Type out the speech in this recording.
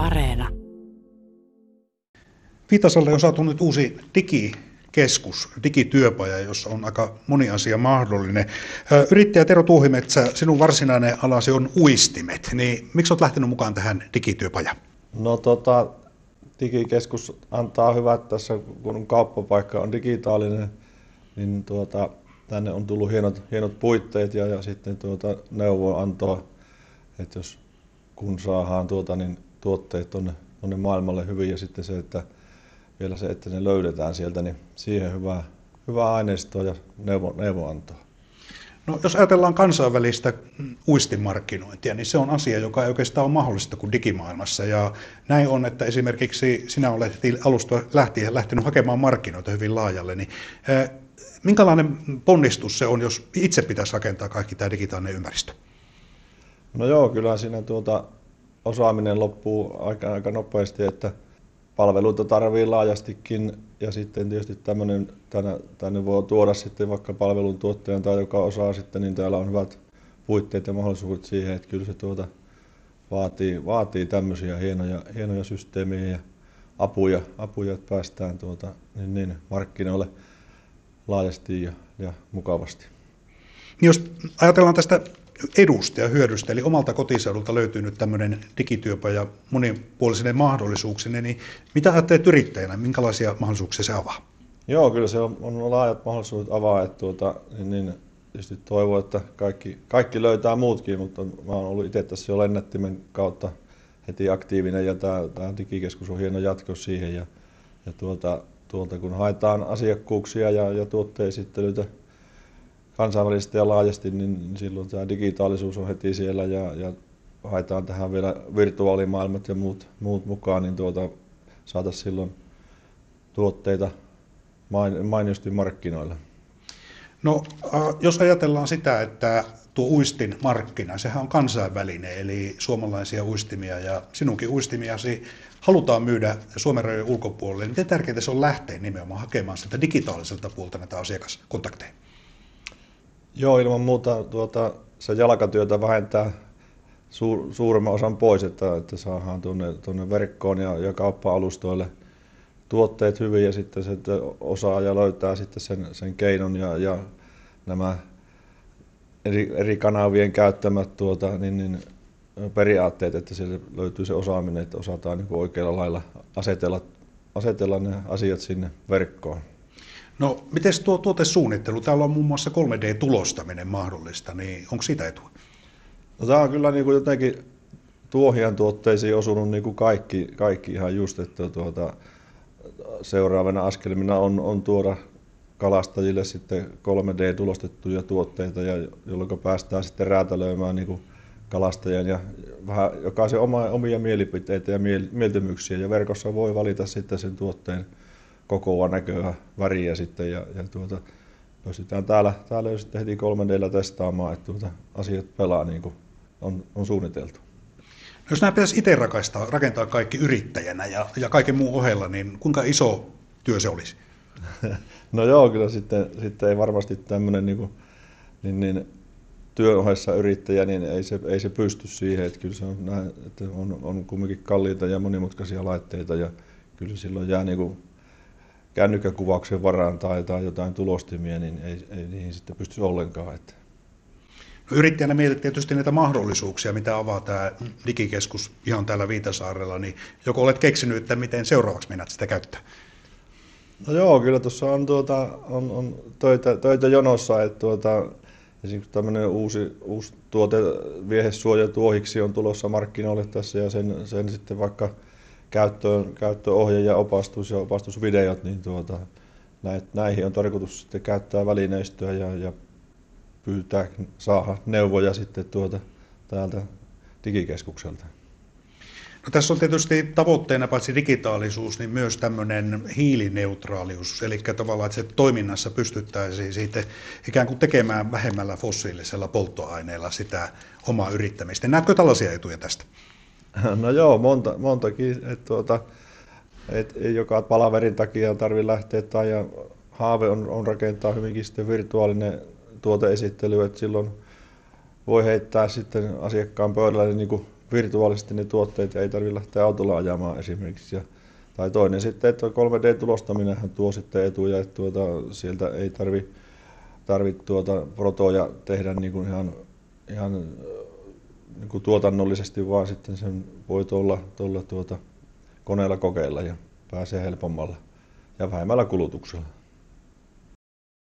Areena. Viitasalle on saatu nyt uusi digikeskus, digityöpaja, jossa on aika moni asia mahdollinen. Yrittäjä Tero Tuuhimetsä, sinun varsinainen alasi on uistimet, niin miksi olet lähtenyt mukaan tähän digityöpajaan? No tota, digikeskus antaa hyvät tässä, kun kauppapaikka on digitaalinen, niin tuota, tänne on tullut hienot, hienot puitteet ja, ja sitten tuota, neuvoantoa, että jos kun saadaan tuota, niin tuotteet tuonne, tuonne maailmalle hyvin ja sitten se, että vielä se, että ne löydetään sieltä, niin siihen hyvää, hyvää aineistoa ja neuvo, neuvoantoa. No, jos ajatellaan kansainvälistä uistimarkkinointia, niin se on asia, joka ei oikeastaan ole mahdollista kuin digimaailmassa. Ja näin on, että esimerkiksi sinä olet alusta lähtien lähtenyt hakemaan markkinoita hyvin laajalle, niin minkälainen ponnistus se on, jos itse pitäisi rakentaa kaikki tämä digitaalinen ympäristö? No joo, kyllä siinä tuota osaaminen loppuu aika, aika nopeasti, että palveluita tarvii laajastikin ja sitten tietysti tämmöinen, tänne, tänne voi tuoda sitten vaikka palveluntuottajan tai joka osaa sitten, niin täällä on hyvät puitteet ja mahdollisuudet siihen, että kyllä se tuota vaatii, vaatii tämmöisiä hienoja, hienoja systeemejä ja apuja, apuja että päästään tuota, niin, niin, markkinoille laajasti ja, ja mukavasti. Jos ajatellaan tästä edusta ja hyödystä, eli omalta kotiseudulta löytyy nyt tämmöinen digityöpaja monipuolisine mahdollisuuksine, niin mitä ajattelet yrittäjänä, minkälaisia mahdollisuuksia se avaa? Joo, kyllä se on, on laajat mahdollisuudet avaa, että tuota, niin, niin, tietysti toivon, että kaikki, kaikki löytää muutkin, mutta mä oon ollut itse tässä jo lennättimen kautta heti aktiivinen ja tämä, tämä digikeskus on hieno jatko siihen. Ja, ja tuota, tuolta kun haetaan asiakkuuksia ja, ja tuotteesittelyitä kansainvälisesti ja laajasti, niin silloin tämä digitaalisuus on heti siellä ja, ja haetaan tähän vielä virtuaalimaailmat ja muut, muut mukaan, niin tuota, saataisiin silloin tuotteita main, mainiosti markkinoille. No, jos ajatellaan sitä, että tuo uistin markkina, sehän on kansainvälinen, eli suomalaisia uistimia ja sinunkin uistimiasi halutaan myydä Suomen rajojen ulkopuolelle. Miten tärkeää se on lähteä nimenomaan hakemaan sitä digitaaliselta puolta näitä asiakaskontakteja? Joo, ilman muuta tuota, se jalkatyötä vähentää suur, suurimman osan pois, että, että saadaan tuonne, tuonne verkkoon ja, ja kauppa-alustoille tuotteet hyvin ja sitten se osaa ja löytää sitten sen, sen keinon ja, ja nämä eri, eri kanavien käyttämät tuota, niin, niin, periaatteet, että siellä löytyy se osaaminen, että osataan niin oikealla lailla asetella, asetella ne asiat sinne verkkoon. No, miten tuo tuotesuunnittelu? Täällä on muun muassa 3D-tulostaminen mahdollista, niin onko sitä etua? No, tämä on kyllä niin kuin jotenkin tuohian tuotteisiin osunut niin kuin kaikki, kaikki ihan just, että tuota, seuraavana askelmina on, on tuoda kalastajille sitten 3D-tulostettuja tuotteita, ja jolloin päästään sitten räätälöimään niin kuin kalastajan ja vähän jokaisen omia mielipiteitä ja mieltymyksiä, ja verkossa voi valita sitten sen tuotteen kokoa, näköä, väriä sitten ja, ja tuota, pystytään täällä, täällä jo sitten heti 3 d testaamaan, että tuota, asiat pelaa niin kuin on, on suunniteltu. No jos nämä pitäisi itse rakentaa, rakentaa kaikki yrittäjänä ja, ja kaiken muun ohella, niin kuinka iso työ se olisi? no joo, kyllä sitten, sitten ei varmasti tämmöinen niin kuin, niin, niin, työn ohessa yrittäjä, niin ei se, ei se pysty siihen, että kyllä se on, näin, että on, on kumminkin kalliita ja monimutkaisia laitteita ja kyllä silloin jää niin kuin kännykkäkuvauksen varaan tai, tai jotain tulostimia, niin ei, ei niihin sitten pysty ollenkaan. Että. No, yrittäjänä mietit tietysti näitä mahdollisuuksia, mitä avaa tämä digikeskus ihan täällä Viitasaarella, niin joko olet keksinyt, että miten seuraavaksi menet sitä käyttää? No joo, kyllä tuossa on, tuota, on, on töitä, töitä jonossa, että tuota, esimerkiksi tämmöinen uusi, uusi tuote viehesuojatuohiksi on tulossa markkinoille tässä ja sen, sen sitten vaikka käyttöön, käyttöohje ja opastus ja opastusvideot, niin tuota, näihin on tarkoitus sitten käyttää välineistöä ja, ja pyytää, saada neuvoja sitten tuota, täältä digikeskukselta. No, tässä on tietysti tavoitteena paitsi digitaalisuus, niin myös tämmöinen hiilineutraalius, eli tavallaan, että se toiminnassa pystyttäisiin siitä ikään kuin tekemään vähemmällä fossiilisella polttoaineella sitä omaa yrittämistä. Näetkö tällaisia etuja tästä? No joo, monta, montakin. Että tuota, et joka palaverin takia tarvitse lähteä tai ja haave on, on rakentaa hyvinkin sitten virtuaalinen tuoteesittely, että silloin voi heittää sitten asiakkaan pöydälle niin kuin virtuaalisesti ne tuotteet ja ei tarvitse lähteä autolla ajamaan esimerkiksi. Ja, tai toinen sitten, että 3D-tulostaminenhan tuo sitten etuja, että tuota, sieltä ei tarvi, tarvi tuota protoja tehdä niin kuin ihan, ihan niin kuin tuotannollisesti, vaan sitten sen voi tuolla, tuolla tuota, koneella kokeilla ja pääsee helpommalla ja vähemmällä kulutuksella.